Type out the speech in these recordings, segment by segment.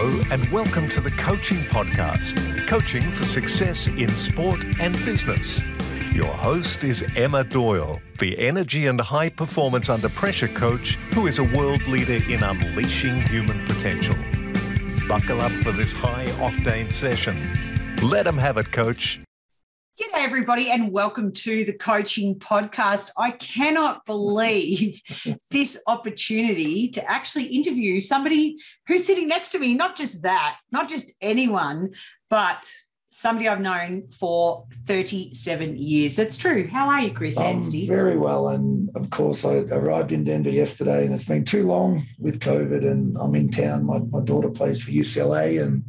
And welcome to the Coaching Podcast Coaching for Success in Sport and Business. Your host is Emma Doyle, the energy and high performance under pressure coach who is a world leader in unleashing human potential. Buckle up for this high octane session. Let them have it, coach. G'day, everybody, and welcome to the Coaching Podcast. I cannot believe this opportunity to actually interview somebody who's sitting next to me. Not just that, not just anyone, but somebody I've known for 37 years. That's true. How are you, Chris I'm Anstey? very well. And of course, I arrived in Denver yesterday and it's been too long with COVID. And I'm in town. My, my daughter plays for UCLA and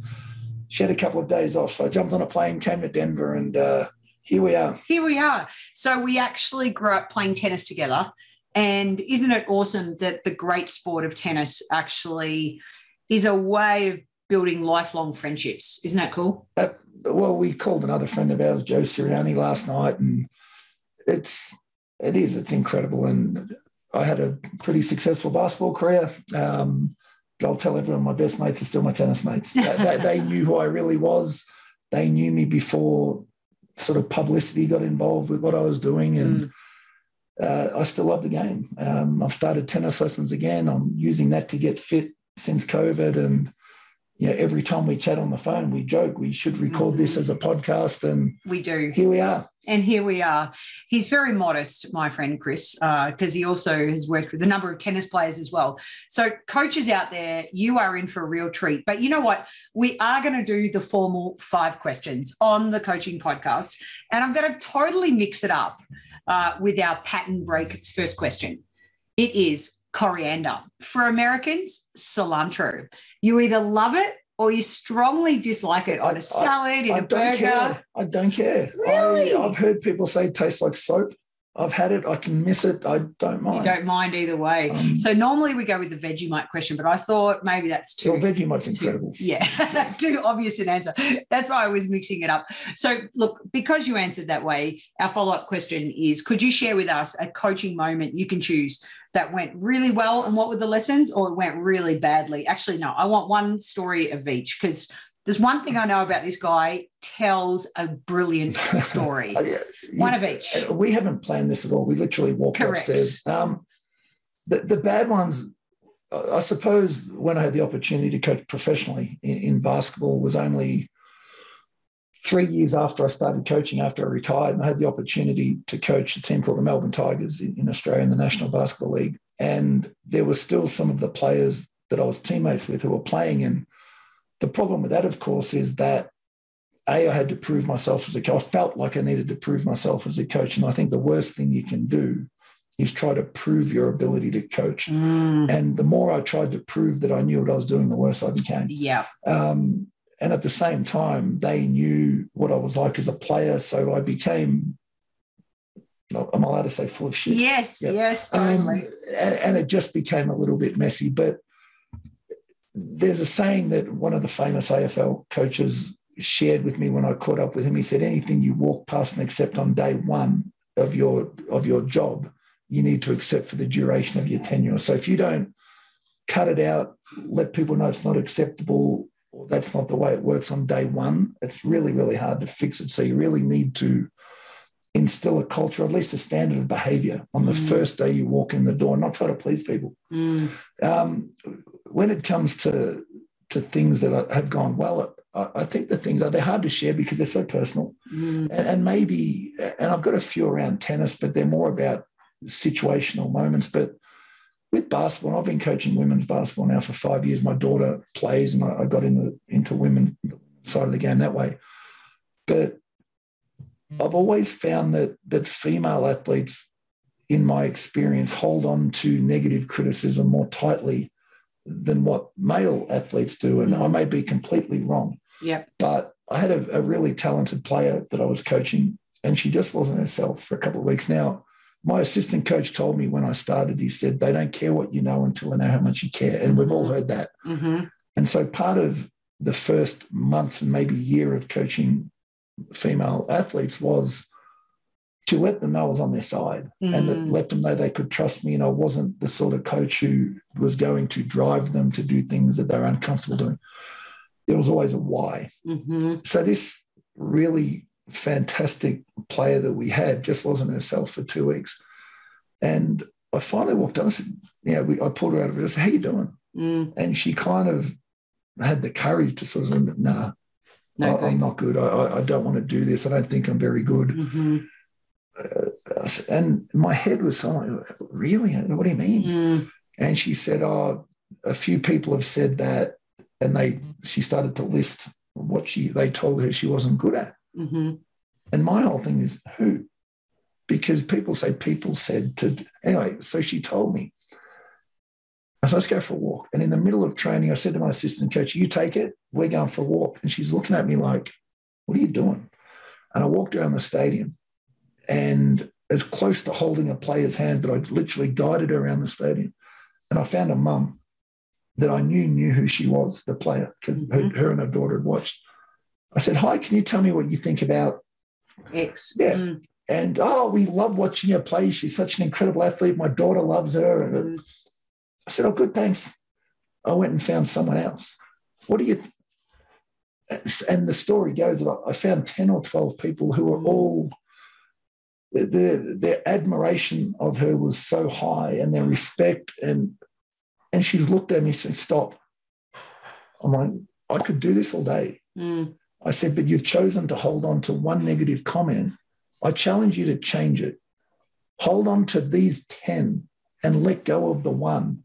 she had a couple of days off. So I jumped on a plane, came to Denver, and uh, here we are. Here we are. So we actually grew up playing tennis together. And isn't it awesome that the great sport of tennis actually is a way of building lifelong friendships? Isn't that cool? Uh, well, we called another friend of ours, Joe Sirianni, last night, and it's it is it's incredible. And I had a pretty successful basketball career. Um, I'll tell everyone my best mates are still my tennis mates. they, they, they knew who I really was. They knew me before sort of publicity got involved with what I was doing, and mm. uh, I still love the game. Um, I've started tennis lessons again. I'm using that to get fit since COVID, and you know, every time we chat on the phone, we joke we should record mm-hmm. this as a podcast, and we do. Here we are. And here we are. He's very modest, my friend Chris, because uh, he also has worked with a number of tennis players as well. So, coaches out there, you are in for a real treat. But you know what? We are going to do the formal five questions on the coaching podcast. And I'm going to totally mix it up uh, with our pattern break first question. It is coriander. For Americans, cilantro. You either love it or you strongly dislike it on a salad, I, in I a burger? Care. I don't care. Really? I, have heard people say it tastes like soap. I've had it. I can miss it. I don't mind. You don't mind either way. Um, so normally we go with the Vegemite question, but I thought maybe that's too. Well, Vegemite's incredible. Yeah, too obvious an answer. That's why I was mixing it up. So look, because you answered that way, our follow-up question is: Could you share with us a coaching moment you can choose that went really well, and what were the lessons, or it went really badly? Actually, no. I want one story of each because there's one thing I know about this guy tells a brilliant story. Uh, one of each. Uh, we haven't planned this at all. We literally walked Correct. upstairs. Um, the, the bad ones, I suppose, when I had the opportunity to coach professionally in, in basketball, was only three years after I started coaching, after I retired, and I had the opportunity to coach a team called the Melbourne Tigers in, in Australia in the National Basketball League. And there were still some of the players that I was teammates with who were playing. And the problem with that, of course, is that a I had to prove myself as a coach. I felt like I needed to prove myself as a coach, and I think the worst thing you can do is try to prove your ability to coach. Mm. And the more I tried to prove that I knew what I was doing, the worse I became. Yeah. Um, and at the same time, they knew what I was like as a player, so I became. Am I'm allowed to say full of shit. Yes, yep. yes, totally. Um, and, and it just became a little bit messy, but there's a saying that one of the famous AFL coaches shared with me when I caught up with him. He said, "Anything you walk past and accept on day one of your of your job, you need to accept for the duration of your tenure. So if you don't cut it out, let people know it's not acceptable, or that's not the way it works on day one, it's really really hard to fix it. So you really need to." instill a culture, at least a standard of behavior on the mm. first day you walk in the door, not try to please people. Mm. Um, when it comes to to things that have gone well, I, I, think the things are they're hard to share because they're so personal, mm. and, and, maybe and I've got a few around tennis, but they're more about situational moments. But with basketball, I've been coaching women's basketball now for five years. My daughter plays, and I, I got into into women side of the game that way. But I've always found that that female athletes, in my experience, hold on to negative criticism more tightly than what male athletes do. And I may be completely wrong. Yeah. But I had a, a, really talented player that I was coaching, and she just wasn't herself for a couple of weeks. Now, my assistant coach told me when I started, he said, they don't care what you know until they know how much you care. And we've all heard that. Mm-hmm. And so part of the first month and maybe year of coaching female athletes was to let them know I was on their side mm. and that let them know they could trust me and I wasn't the sort of coach who was going to drive them to do things that they're uncomfortable doing. there was always a why. hmm So this really fantastic player that we had just wasn't herself for two weeks. And I finally walked up and said, you know, we, I pulled her out of it. I said, how you doing? Mm, And she kind of had the courage to sort of, say, nah, no I, I'm not good. I, I, don't want to do this. I don't think I'm very good. hmm Uh, and my head was so like, really? What do you mean? Mm, And she said, oh, a few people have said that. And they, she started to list what she, they told her she wasn't good at. Hmm And my whole thing is who? Because people say people said to anyway. So she told me. I said, let's go for a walk. And in the middle of training, I said to my assistant coach, "You take it. We're going for a walk." And she's looking at me like, "What are you doing?" And I walked around the stadium, and as close to holding a player's hand, but I literally guided her around the stadium. And I found a mum that I knew knew who she was, the player, because her, Mhm. her and her daughter had watched. I said, "Hi, can you tell me what you think about X. Yeah. Mm, and oh, we love watching her play. She's such an incredible athlete. My daughter loves her. And mm, I said, oh, good, thanks. I went and found someone else. What do you? Th-? And the story goes about I found 10 or 12 people who were all, their, their admiration of her was so high and their respect. And, and she's looked at me and said, stop. I'm like, I could do this all day. mm, I said, but you've chosen to hold on to one negative comment. I challenge you to change it. Hold on to these 10 and let go of the one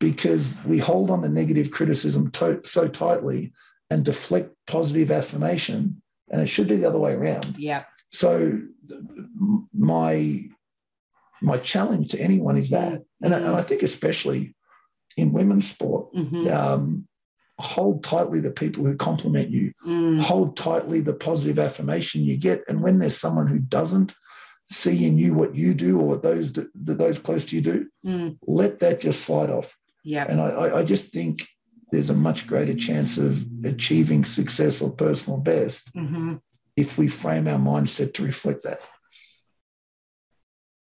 because we hold on to negative criticism to- so tightly and deflect positive affirmation. And it should be the other way around. yeah. So my my challenge to anyone is that, and, I- and I think especially in women's sport, hmm um, hold tightly the people who compliment you mm, hold tightly the positive affirmation you get. And when there's someone who doesn't see in you what you do or what those that those close to you do, mm, let that just slide off. yeah. And I, I, just think there's a much greater chance of achieving success or personal best hmm if we frame our mindset to reflect that.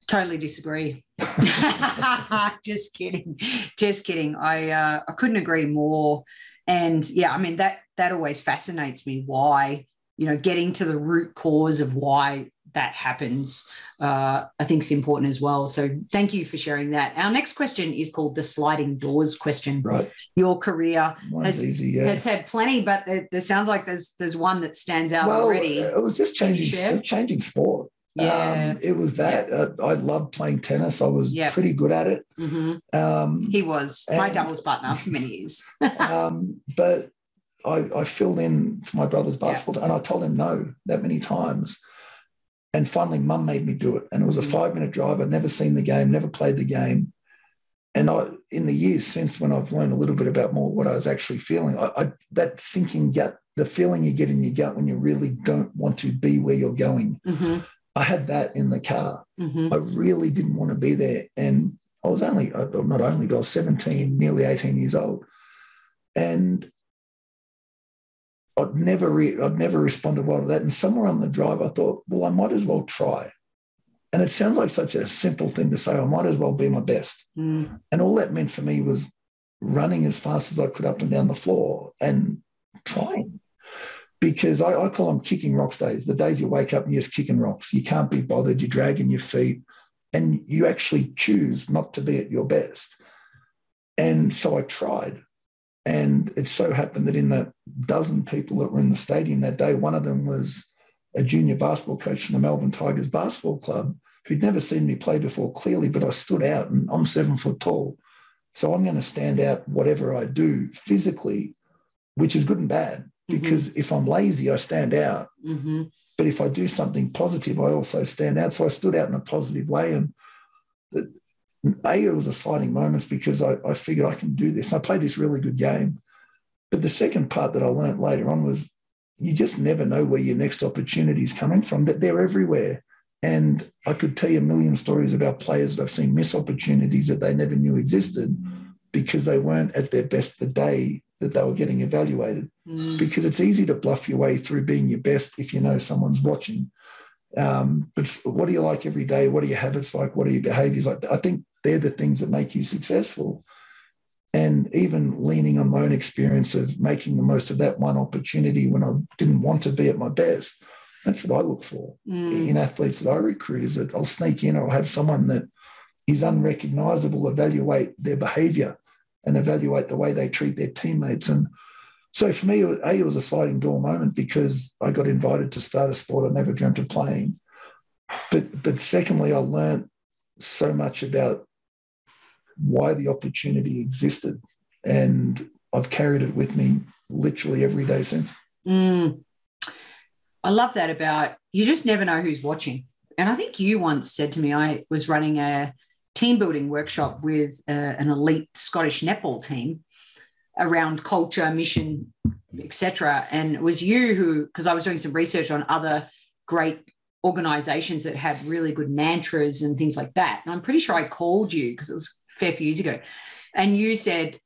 Totally disagree. just kidding. Just kidding. I uh, I couldn't agree more. And yeah, I mean that that always fascinates me. Why you know getting to the root cause of why that happens, uh, I think is important as well. So thank you for sharing that. Our next question is called the sliding doors question. Right. Your career Has- easy. Yeah. has had plenty, but there, there sounds like there's there's one that stands out well, already. it was just changing changing sport. Yeah. Um, it was that. Uh, I loved playing tennis. I was Yeah. pretty good at it. hmm Um, He was my And- doubles partner for many years. um, but I, I filled in for my brother's basketball team, and I told him no that many times. And finally, mum made me do it. And it was a Mhm. five minute drive. I'd never seen the game, never played the game. And I, in the years since when I've learned a little bit about more what I was actually feeling, I, I, that sinking gut, the feeling you get in your gut when you really don't want to be where you're going, hmm I had that in the car. hmm I really didn't want to be there. And I was only, uh, not only, but I was 17, nearly 18 years old. And I'd never, re- I'd never responded well to that. And somewhere on the drive, I thought, well, I might as well try. And it sounds like such a simple thing to say. I might as well be my best. mm And all that meant for me was running as fast as I could up and down the floor and trying. Because I, I call them kicking rocks days, the days you wake up and you're just kicking rocks. You can't be bothered, you're dragging your feet, and you actually choose not to be at your best. And so I tried. And it so happened that in the dozen people that were in the stadium that day, one of them was a junior basketball coach from the Melbourne Tigers basketball club who'd never seen me play before clearly, but I stood out and I'm seven foot tall. So I'm going to stand out whatever I do physically, which is good and bad. Because if I'm lazy, I stand out. hmm But if I do something positive, I also stand out. So I stood out in a positive way. And the- A, it was a sliding moments because I, I figured I can do this. I played this really good game. But the second part that I learned later on was you just never know where your next opportunity is coming from, that they're everywhere. And I could tell you a million stories about players that I've seen miss opportunities that they never knew existed because they weren't at their best the day that they were getting evaluated mm because it's easy to bluff your way through being your best if you know someone's watching. Um, but what do you like every day? What are your habits like? What are your behaviors like? I think they're the things that make you successful. and even leaning on my own experience of making the most of that one opportunity when I didn't want to be at my best. That's what I look for Mm. in athletes that I recruit is that I'll sneak in or I'll have someone that is unrecognizable, evaluate their behavior and evaluate the way they treat their teammates. And so for me, A, it was a sliding door moment because I got invited to start a sport I never dreamt of playing. But but secondly, I learned so much about why the opportunity existed. And I've carried it with me literally every day since. Mm. I love that about you just never know who's watching. And I think you once said to me, I was running a team building workshop with uh, an elite Scottish netball team around culture, mission, etc. And it was you who, because I was doing some research on other great organizations that had really good mantras and things like that. And I'm pretty sure I called you because it was a fair few years ago. And you said,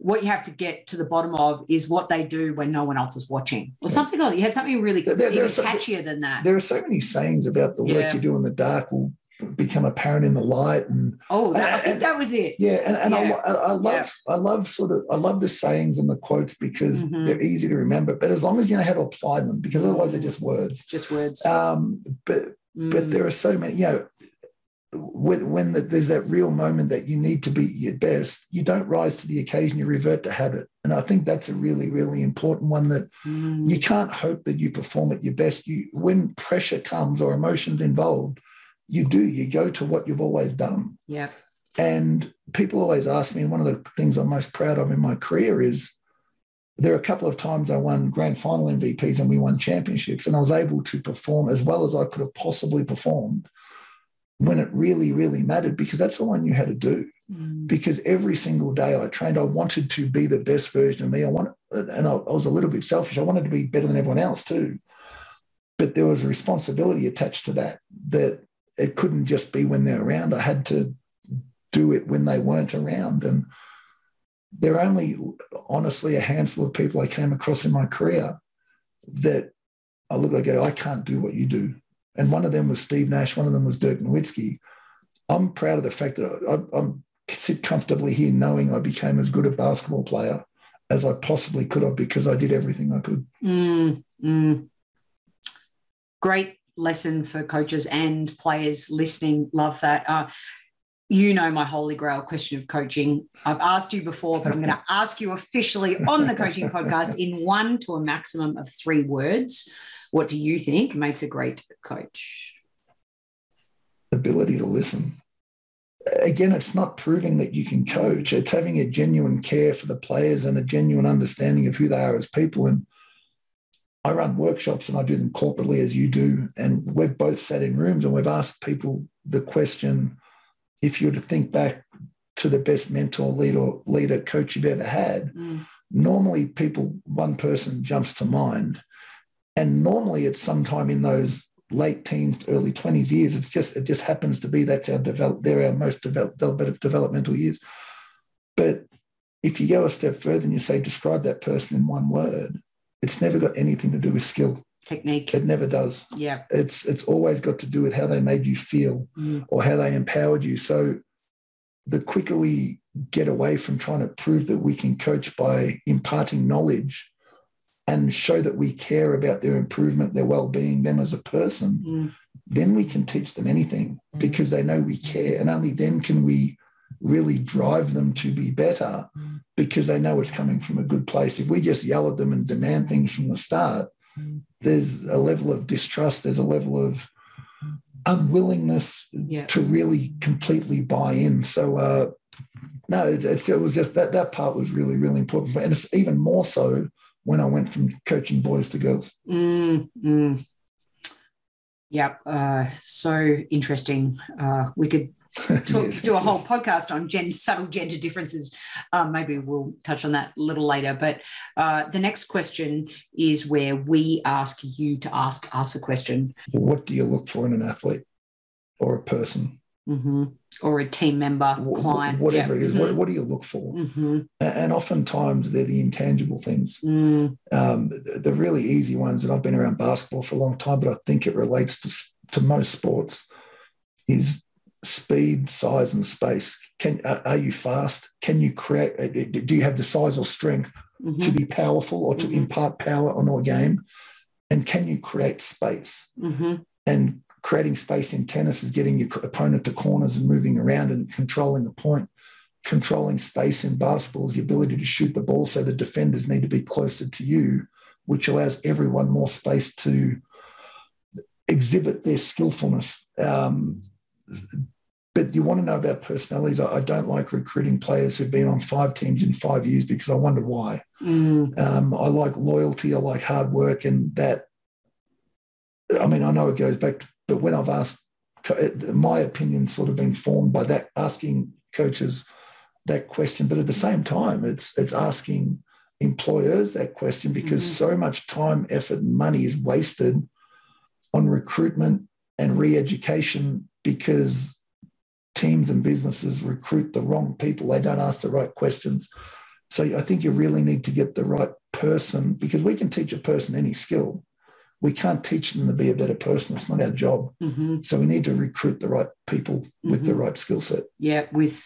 what you have to get to the bottom of is what they do when no one else is watching, or Yeah. something like that. You had something really There- there- even catchier than that. There are so many sayings about the work Yeah. you do in the dark will become apparent in the light and Oh, that, I think that was it. yeah and, and I, Yeah. I, I love i love sort of i love the sayings and the quotes because Mhm. they're easy to remember but as long as you know how to apply them because otherwise they're just words Just words. um but but Mm. there are so many you know when, when the, there's that real moment that you need to be your best you don't rise to the occasion you revert to habit and i think that's a really really important one that Mm. you can't hope that you perform at your best you when pressure comes or emotions involved you do you go to what you've always done yeah. and people always ask me, and one of the things I'm most proud of in my career is there are a couple of times I won grand final MVPs and we won championships, and I was able to perform as well as I could have possibly performed when it really, really mattered because that's all I knew how to do. Mm. Because every single day I trained, I wanted to be the best version of me. I want, and I, I was a little bit selfish. I wanted to be better than everyone else too. But there was a responsibility attached to that, that it couldn't just be when they're around. I had to do it when they weren't around. And there are only, honestly, a handful of people I came across in my career that I look, I go, I can't do what you do. And one of them was Steve Nash, one of them was Dirk Nowitzki. I'm proud of the fact that I, I'm sit comfortably here knowing I became as good a basketball player as I possibly could have because I did everything I could. Mm, mm. Great lesson for coaches and players listening. Love that. Uh, you know my holy grail question of coaching. I've asked you before, but I'm going to ask you officially on the coaching podcast in one to a maximum of three words. What do you think makes a great coach? ability to listen. Again, it's not proving that you can coach, it's having a genuine care for the players and a genuine understanding of who they are as people. And I run workshops and I do them corporately as you do. And we've both sat in rooms and we've asked people the question if you were to think back to the best mentor, leader, leader, coach you've ever had, Mm, normally people, one person jumps to mind. And normally it's sometime in those late teens, early 20s years. It's just, it just happens to be that's our develop, they're our most develop, develop, developmental years. But if you go a step further and you say, describe that person in one word, it's never got anything to do with skill. technique. It never does. Yeah. It's it's always got to do with how they made you feel Mm, or how they empowered you. So the quicker we get away from trying to prove that we can coach by imparting knowledge and show that we care about their improvement, their well-being, them as a person, mm, then we can teach them anything because they know we care. And only then can we really drive them to be better because they know it's coming from a good place. If we just yell at them and demand things from the start, there's a level of distrust, there's a level of unwillingness Yeah. to really completely buy in. So uh, no, it, it was just that that part was really really important, and it's even more so when I went from coaching boys to girls. Mm, mm. Yep. Uh, so interesting. Uh, we could talk, do a whole podcast on gen, subtle gender differences. Um, maybe we'll touch on that a little later. But uh, the next question is where we ask you to ask us a question What do you look for in an athlete or a person, Mhm. or a team member, wh- client, whatever it is? What, Mhm. what do you look for? Mhm. And oftentimes they're the intangible things. Mm, Um, the, the really easy ones, and I've been around basketball for a long time, but I think it relates to, to most sports, is speed, size, and space. Can are you fast? Can you create? Uh, do you have the size or strength mm-hmm. to be powerful or to mm-hmm. impart power on a game? And can you create space? Mm-hmm. And creating space in tennis is getting your opponent to corners and moving around and controlling the point. Controlling space in basketball is the ability to shoot the ball so the defenders need to be closer to you, which allows everyone more space to exhibit their skillfulness. Um, but you want to know about personalities. I, don't like recruiting players who've been on five teams in five years because I wonder why. Mm. Um, I like loyalty, I like hard work, and that. I mean, I know it goes back, but when I've asked, my opinion sort of been formed by that asking coaches that question. But at the same time, it's it's asking employers that question because mm so much time, effort, and money is wasted on recruitment and re-education because teams and businesses recruit the wrong people. They don't ask the right questions. So I think you really need to get the right person because we can teach a person any skill. We can't teach them to be a better person. It's not our job. Mm-hmm. So we need to recruit the right people mm-hmm. with the mm-hmm. right skill set. Yeah, with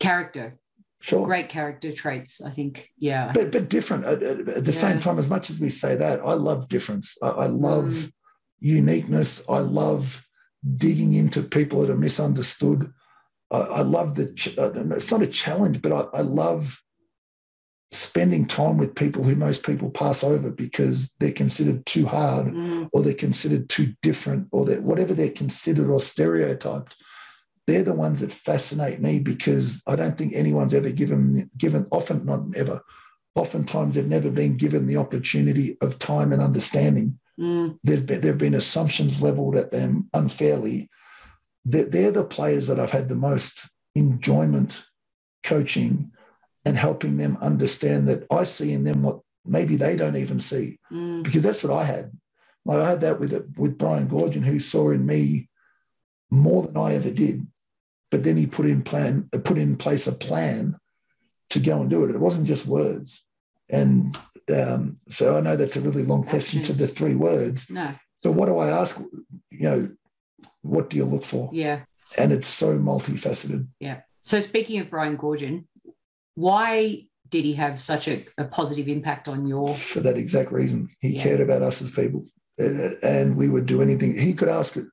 character. Sure. Great character traits, I think. Yeah. But but different. At, at the yeah. same time, as much as we say that, I love difference. I, I love mm. uniqueness. I love digging into people that are misunderstood. I, I love the, uh, it's not a challenge, but I, I, love spending time with people who most people pass over because they're considered too hard mm. or they're considered too different or that whatever they're considered or stereotyped. They're the ones that fascinate me because I don't think anyone's ever given, given often, not ever, oftentimes they've never been given the opportunity of time and understanding Mm. There's been, there have been assumptions leveled at them unfairly. They're, they're the players that I've had the most enjoyment coaching and helping them understand that I see in them what maybe they don't even see, mm. because that's what I had. Like I had that with with Brian Goorjian, who saw in me more than I ever did. But then he put in plan put in place a plan to go and do it. It wasn't just words. And um, so I know that's a really long question Actions. to the three words. No. So what do I ask? You know, what do you look for? Yeah. And it's so multifaceted. Yeah. So speaking of Brian Goorjian, why did he have such a, a positive impact on your? For that exact reason, he yeah. cared about us as people, uh, and we would do anything he could ask. It.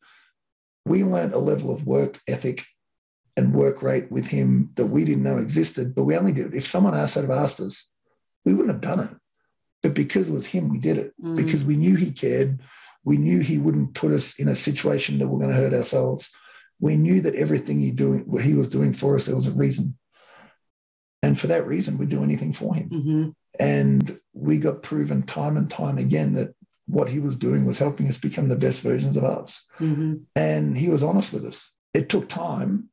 We learned a level of work ethic and work rate with him that we didn't know existed, but we only did. If someone else had asked us, we wouldn't have done it. But because it was him, we did it mm. because we knew he cared. We knew he wouldn't put us in a situation that we're going to hurt ourselves. We knew that everything he doing, what he was doing for us, there was a reason. And for that reason, we'd do anything for him. Mm-hmm. And we got proven time and time again that what he was doing was helping us become the best versions of us. Mm-hmm. And he was honest with us. It took time,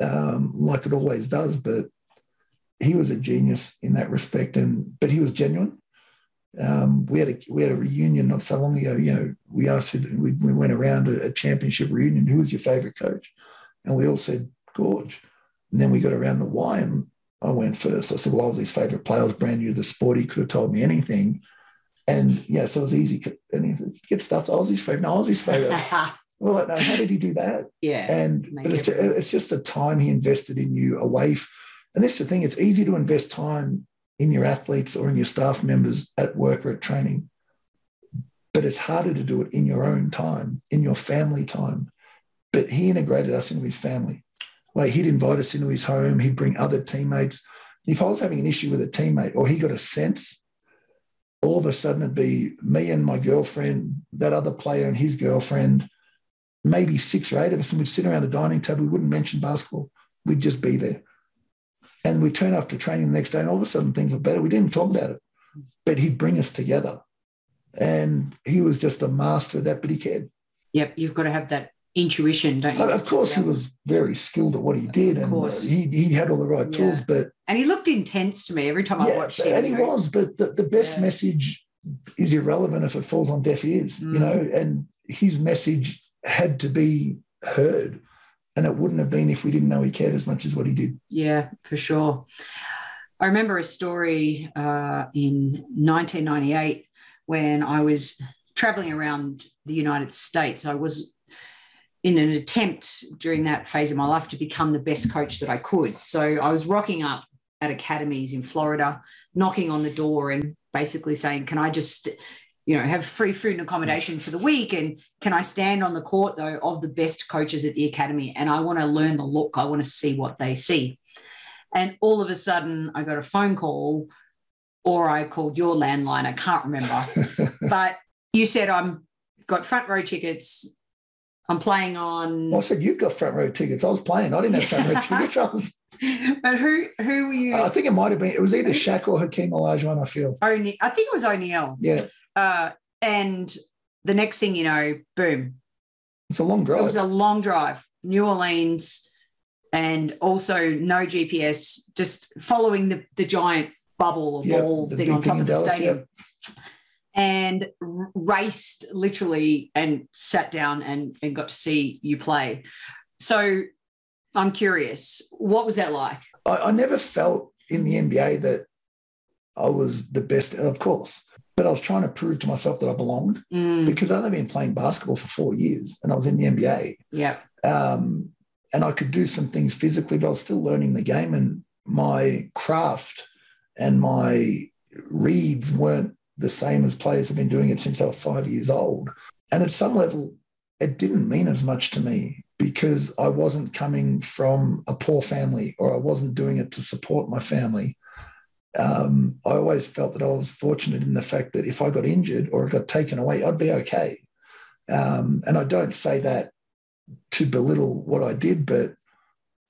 um, like it always does, but he was a genius in that respect. And but he was genuine. Um, we had a we had a reunion not so long ago. You know, we asked we, we went around a, a championship reunion. Who was your favourite coach? And we all said Goorj. And then we got around to why, and I went first. I said, well, I was his favourite player. I was brand new to the sport. He could have told me anything. And yeah, so it was easy. And he said, get stuff. I was his favourite. No, I was his favourite. well, no, how did he do that? Yeah. And but it's just, it's just the time he invested in you away. And that's the thing. It's easy to invest time in your athletes or in your staff members at work or at training. But it's harder to do it in your own time, in your family time. But he integrated us into his family. Like he'd invite us into his home, he'd bring other teammates. If I was having an issue with a teammate or he got a sense, all of a sudden it'd be me and my girlfriend, that other player and his girlfriend, maybe six or eight of us, and we'd sit around a dining table. We wouldn't mention basketball. We'd just be there. And we turn up to training the next day, and all of a sudden things were better. We didn't talk about it, but he'd bring us together. And he was just a master of that, but he cared. Yep, you've got to have that intuition, don't you? Of course, he was very skilled at what he did, and uh, he, he had all the right yeah. tools. But and he looked intense to me every time yeah, I watched him. And he was, but the, the best yeah. message is irrelevant if it falls on deaf ears, mm. you know. And his message had to be heard. And it wouldn't have been if we didn't know he cared as much as what he did. Yeah, for sure. I remember a story uh, in 1998 when I was traveling around the United States. I was in an attempt during that phase of my life to become the best coach that I could. So I was rocking up at academies in Florida, knocking on the door and basically saying, Can I just, you know, have free food and accommodation for the week? And can I stand on the court, though, of the best coaches at the academy? And I want to learn the look, I want to see what they see. And all of a sudden, I got a phone call, or I called your landline. I can't remember. but you said, I'm got front row tickets I'm playing on. Well, I said you've got front row tickets. I was playing. I didn't have front row tickets. I was. But who who were you? I think it might have been. It was either Shaq or Hakeem Olajuwon. I feel. Only I think it was O'Neal. Yeah. Uh, and the next thing you know, boom. It's a long drive. It was a long drive. New Orleans, and also no GPS. Just following the the giant bubble of Yep, ball the thing on top in of the Dallas, stadium. And r- raced literally and sat down and, and got to see you play. So I'm curious, what was that like? I, I never felt in the NBA that I was the best, of course, but I was trying to prove to myself that I belonged Mm, because I'd only been playing basketball for four years and I was in the NBA. yeah. Um, and I could do some things physically, but I was still learning the game. And my craft and my reads weren't the same as players have been doing it since they were five years old. And at some level, it didn't mean as much to me because I wasn't coming from a poor family or I wasn't doing it to support my family. Um, I always felt that I was fortunate in the fact that if I got injured or got taken away, I'd be okay. Um, and I don't say that to belittle what I did, but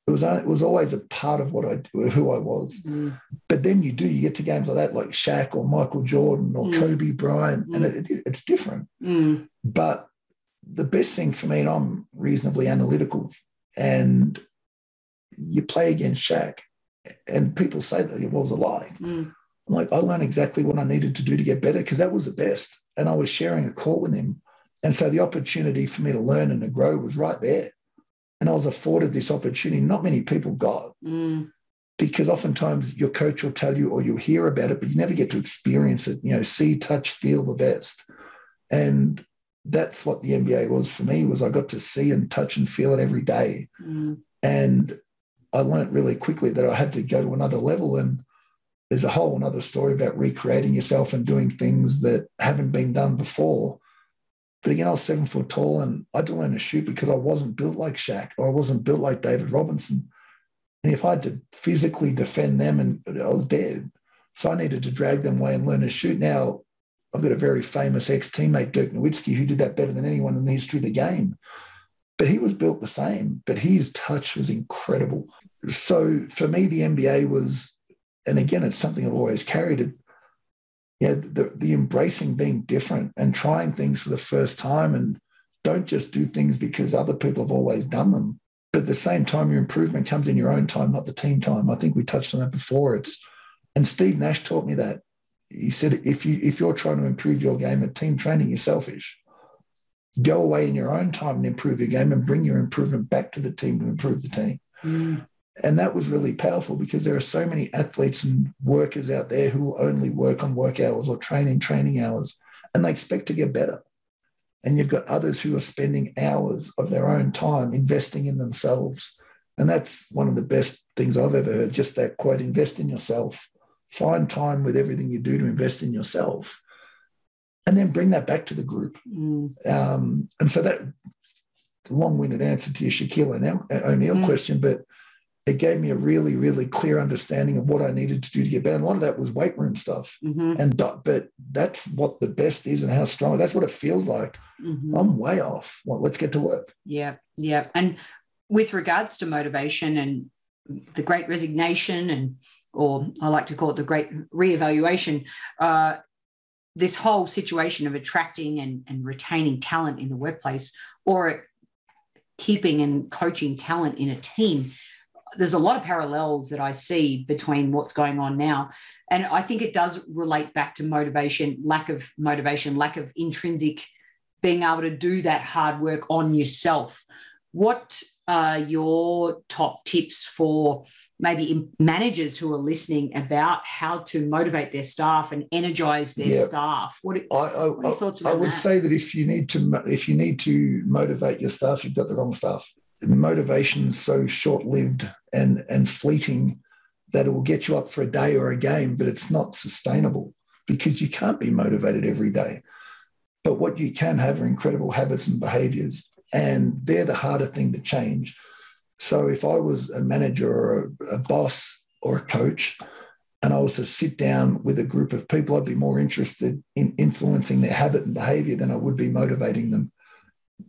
it was it was always a part of what I who I was. Mm, But then you do you get to games like that, like Shaq or Michael Jordan or Mm. Kobe Bryant, and it, it, it's different. mm, But the best thing for me, and I'm reasonably analytical, and you play against Shaq, and people say that it was a lie. mm, I'm like, I learned exactly what I needed to do to get better because that was the best. And I was sharing a court with him. And so the opportunity for me to learn and to grow was right there. And I was afforded this opportunity not many people got mm, because oftentimes your coach will tell you or you'll hear about it, but you never get to experience it, you know, see, touch, feel the best. And that's what the NBA was for me was I got to see and touch and feel it every day. mm, And I learned really quickly that I had to go to another level. And there's a whole another story about recreating yourself and doing things that haven't been done before. But again, I was seven foot tall and I had to learn to shoot because I wasn't built like Shaq or I wasn't built like David Robinson. And if I had to physically defend them and I was dead. So I needed to drag them away and learn to shoot. Now I've got a very famous ex-teammate, Dirk Nowitzki, who did that better than anyone in the history of the game. But he was built the same, but his touch was incredible. So for me, the NBA was, and again, it's something I've always carried it. Yeah, the, the embracing being different and trying things for the first time and don't just do things because other people have always done them. But at the same time, your improvement comes in your own time, not the team time. I think we touched on that before. It's and Steve Nash taught me that. He said if you if you're trying to improve your game at team training, you're selfish. Go away in your own time and improve your game and bring your improvement back to the team to improve the team. mm, And that was really powerful because there are so many athletes and workers out there who will only work on work hours or train in training hours and they expect to get better. And you've got others who are spending hours of their own time investing in themselves. And that's one of the best things I've ever heard just that quote invest in yourself, find time with everything you do to invest in yourself, and then bring that back to the group. mm, Um, and so that long-winded answer to your Shaquille O'Neal, Mm. question, but it gave me a really, really clear understanding of what I needed to do to get better. And a lot of that was weight room stuff. mhm, And but that's what the best is and how strong. That's what it feels like. mhm. I'm way off. Well, let's get to work. Yeah, yeah. And with regards to motivation and the great resignation, and or I like to call it the great reevaluation, uh, this whole situation of attracting and, and retaining talent in the workplace or keeping and coaching talent in a team. There's a lot of parallels that I see between what's going on now. And I think it does relate back to motivation, lack of motivation, lack of intrinsic being able to do that hard work on yourself what are your top tips for maybe managers who are listening about how to motivate their staff and energize their Yeah. staff? What, I, I, what are your thoughts I would that? say that if you need to if you need to motivate your staff, you've got the wrong staff. Motivation is so short lived and and fleeting that it will get you up for a day or a game, but it's not sustainable because you can't be motivated every day. But what you can have are incredible habits and behaviors, and they're the harder thing to change. So if I was a manager or a, a boss or a coach, and I was to sit down with a group of people, I'd be more interested in influencing their habit and behavior than I would be motivating them.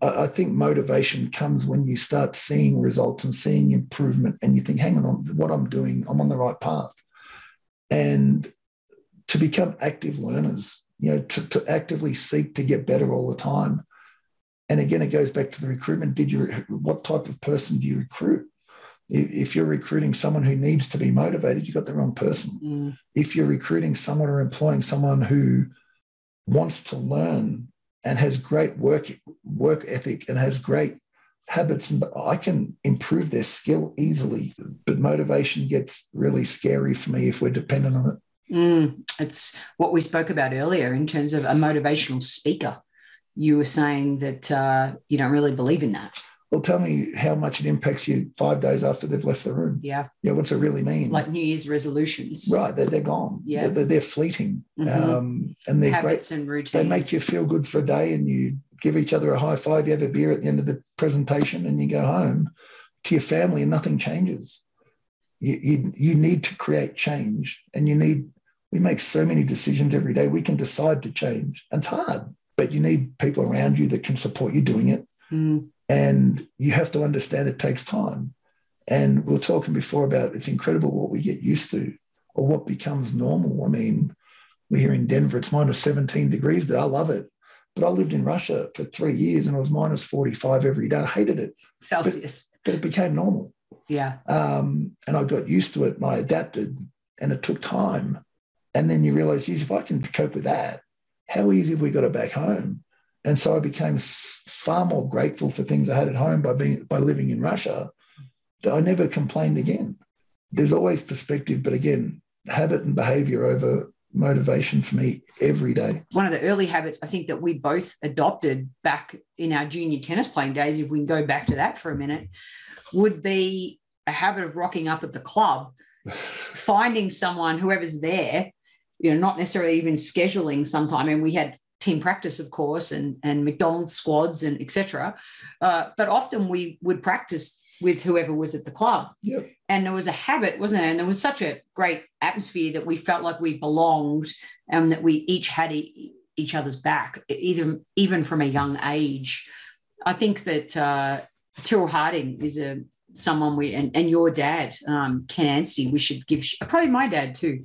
I, think motivation comes when you start seeing results and seeing improvement, and you think, hang on, what I'm doing, I'm on the right path. And to become active learners, you know, to, to actively seek to get better all the time. And again, it goes back to the recruitment. Did you what type of person do you recruit? If you're recruiting someone who needs to be motivated, you got the wrong person Mm, if you're recruiting someone or employing someone who wants to learn and has great work work ethic and has great habits and I can improve their skill easily but motivation gets really scary for me if we're dependent on it mm. It's what we spoke about earlier in terms of a motivational speaker. You were saying that uh, you don't really believe in that. well tell me how much it impacts you five days after they've left the room Yeah. yeah what's it really mean Like New Year's resolutions. right they're, they're gone Yeah. they're, they're fleeting Mhm. um, and they're great Habits and routines. they make you feel good for a day and you give each other a high five, you have a beer at the end of the presentation and you go home to your family and nothing changes. You, you, you need to create change and you need, we make so many decisions every day. We can decide to change and it's hard, but you need people around you that can support you doing it. Mm, And you have to understand it takes time. And we are talking before about it's incredible what we get used to or what becomes normal. I mean, we're here in Denver, it's minus 17 degrees there. I love it. But I lived in Russia for three years and it was minus 45 every day. I hated it, Celsius. but it became normal. Yeah. Um, and I got used to it and I adapted and it took time. And then you realize, geez, if I can cope with that, how easy have we got it back home? And so I became far more grateful for things I had at home by being by living in Russia that I never complained again. There's always perspective, but again, habit and behavior over motivation for me every day. One of the early habits I think that we both adopted back in our junior tennis playing days, if we can go back to that for a minute, would be a habit of rocking up at the club, finding someone, whoever's there, you know, not necessarily even scheduling sometime. And we had team practice, of course, and, and McDonald's squads and etc. Uh, but often we would practice with whoever was at the club. Yep. And there was a habit, wasn't there? And there was such a great atmosphere that we felt like we belonged and that we each had e- each other's back, either even from a young age. I think that uh, Tyrrell Harding is a someone we and, and your dad, um, Ken Anstey, we should give probably my dad too.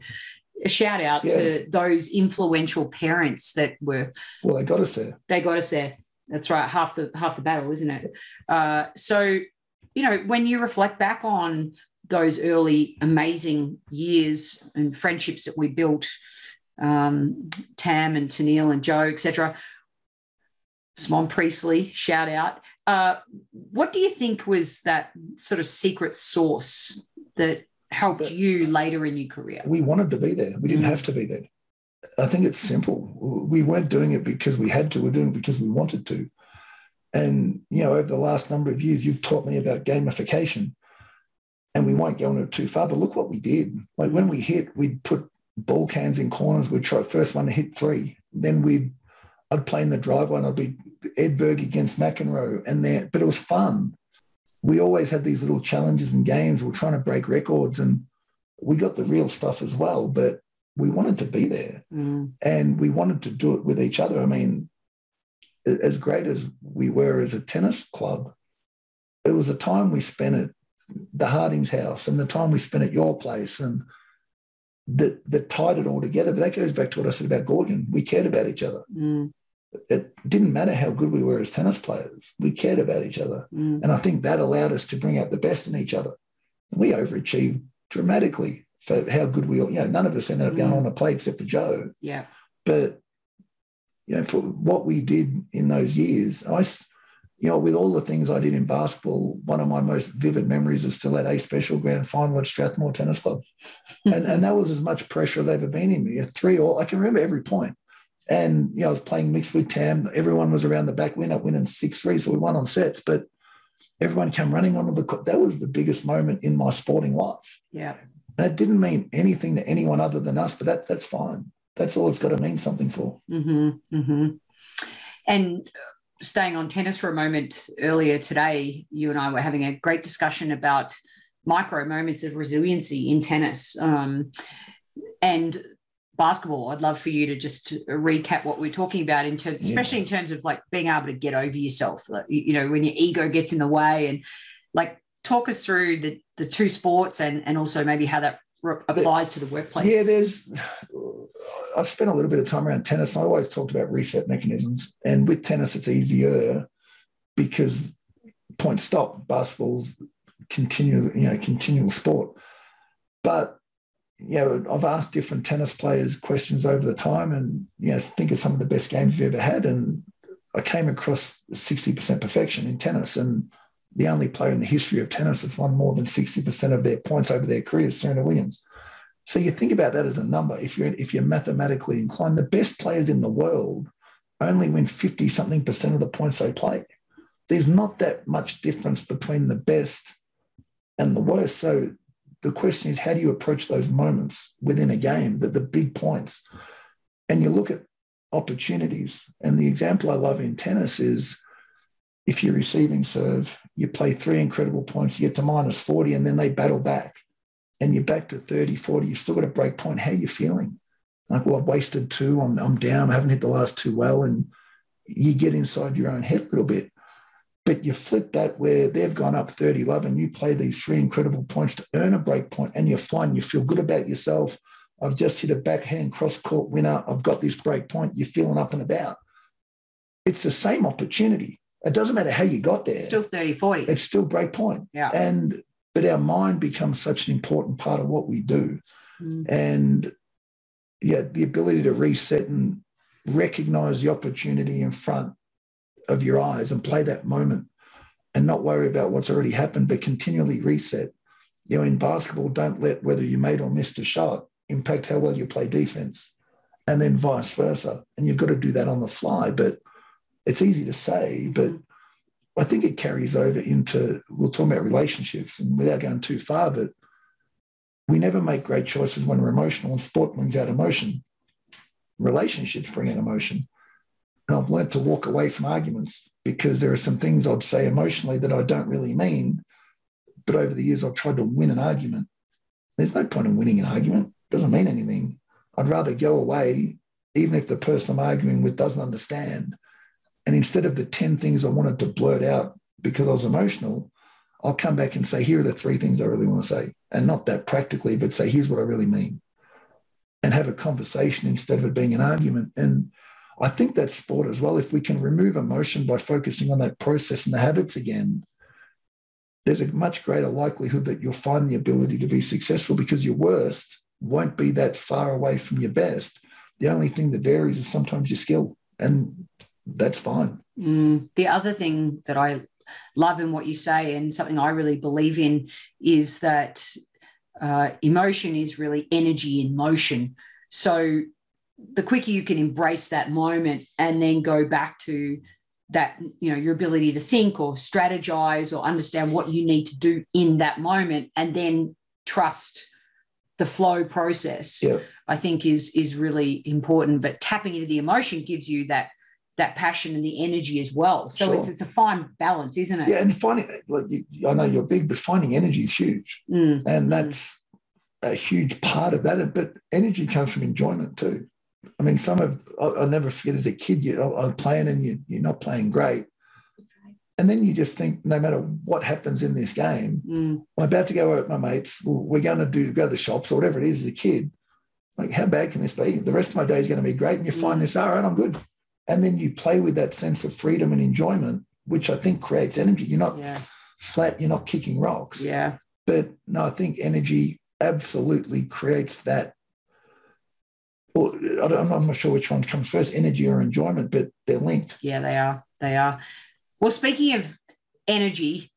A shout out to those influential parents that were Well, they got us there. they got us there. That's right, half the half the battle, isn't it? Uh, so, you know, when you reflect back on those early amazing years and friendships that we built, um, Tam and Tennille and Joe, etc. Simon Priestley, shout out. Uh, what do you think was that sort of secret source that helped you later in your career? We wanted to be there. We didn't Mm. have to be there. I think it's simple. We weren't doing it because we had to. We're doing it because we wanted to. And you know, over the last number of years, you've taught me about gamification, and we won't go into it too far. But look what we did. Like when we hit, we'd put ball cans in corners. We'd try first one to hit three. Then we'd I'd play in the driveway, and I'd be Edberg against McEnroe, and then but it was fun. We always had these little challenges and games. We we're trying to break records, and we got the real stuff as well. But we wanted to be there Mm, and we wanted to do it with each other. I mean, as great as we were as a tennis club, it was a time we spent at the Harding's house and the time we spent at your place and that that tied it all together. But that goes back to what I said about Goorjian. We cared about each other. mm, It didn't matter how good we were as tennis players. We cared about each other. mm. And I think that allowed us to bring out the best in each other. And we overachieved dramatically for how good we all, you know, none of us ended up going Mm. on a play except for Joe Yeah. but you know for what we did in those years I, you know, with all the things I did in basketball, one of my most vivid memories is still at a special grand final at Strathmore Tennis Club. and, and that was as much pressure as ever been in me. Three all, I can remember every point. And, you know, I was playing mixed with Tam. Everyone was around the back winner, winning 6 3. So we won on sets. But everyone came running onto the court. That was the biggest moment in my sporting life. Yeah. And it didn't mean anything to anyone other than us, but that that's fine. That's all it's got to mean something for. Mm-hmm, mm-hmm. And staying on tennis for a moment, earlier today, you and I were having a great discussion about micro moments of resiliency in tennis. Um, and basketball, I'd love for you to just recap what we're talking about in terms, especially yeah. in terms of like being able to get over yourself. You know, when your ego gets in the way, and like talk us through the the two sports and and also maybe how that applies to the workplace. Yeah, there's. I've spent a little bit of time around tennis. I always talked about reset mechanisms, and with tennis, it's easier because point stop basketball's continual, you know, continual sport. But you know, I've asked different tennis players questions over the time and, you know, think of some of the best games you've ever had. And I came across 60% perfection in tennis. And the only player in the history of tennis that's won more than 60% of their points over their career is Serena Williams. So you think about that as a number. If you're if you're mathematically inclined, the best players in the world only win 50 something percent of the points they play. There's not that much difference between the best and the worst. So the question is, how do you approach those moments within a game, the, the big points? And you look at opportunities. And the example I love in tennis is if you're receiving serve, you play three incredible points, you get to minus 40, and then they battle back. And you're back to 30, 40, you've still got a break point. How are you feeling? Like, well, I've wasted two, I'm, I'm down, I haven't hit the last two well. And you get inside your own head a little bit. But you flip that where they've gone up 30 love and you play these three incredible points to earn a break point and you're flying, you feel good about yourself. I've just hit a backhand cross court winner. I've got this break point. You're feeling up and about. It's the same opportunity. It doesn't matter how you got there. It's still 30, 40. It's still break point. Yeah. And but our mind becomes such an important part of what we do. Mm. And yeah, the ability to reset and recognize the opportunity in front of your eyes and play that moment and not worry about what's already happened, but continually reset. You know, in basketball, don't let whether you made or missed a shot impact how well you play defense, and then vice versa. And you've got to do that on the fly. But it's easy to say, but I think it carries over into we'll talk about relationships and without going too far, but we never make great choices when we're emotional, and sport brings out emotion. Relationships bring out emotion. And I've learned to walk away from arguments because there are some things I'd say emotionally that I don't really mean. But over the years, I've tried to win an argument. There's no point in winning an argument, it doesn't mean anything. I'd rather go away, even if the person I'm arguing with doesn't understand. And instead of the 10 things I wanted to blurt out because I was emotional, I'll come back and say, here are the three things I really want to say. And not that practically, but say, here's what I really mean. And have a conversation instead of it being an argument. And I think that's sport as well. If we can remove emotion by focusing on that process and the habits again, there's a much greater likelihood that you'll find the ability to be successful because your worst won't be that far away from your best. The only thing that varies is sometimes your skill, and that's fine. Mm, the other thing that I love in what you say, and something I really believe in, is that uh, emotion is really energy in motion. So the quicker you can embrace that moment and then go back to that you know your ability to think or strategize or understand what you need to do in that moment and then trust the flow process yeah. i think is is really important but tapping into the emotion gives you that that passion and the energy as well so sure. it's it's a fine balance isn't it yeah and finding like i know you're big but finding energy is huge mm. and mm. that's mm. a huge part of that but energy comes from enjoyment too I mean, some of I'll, never forget as a kid, you, I'm playing and you, you're not playing great. And then you just think, no matter what happens in this game, mm. I'm about to go out with my mates. Well, we're going to do go to the shops or whatever it is as a kid. Like, how bad can this be? The rest of my day is going to be great. And you mm. find this, all right, I'm good. And then you play with that sense of freedom and enjoyment, which I think creates energy. You're not yeah. flat, you're not kicking rocks. Yeah. But no, I think energy absolutely creates that well, I am not sure which one comes first, energy or enjoyment, but they're linked. Yeah, they are. They are. Well, speaking of energy,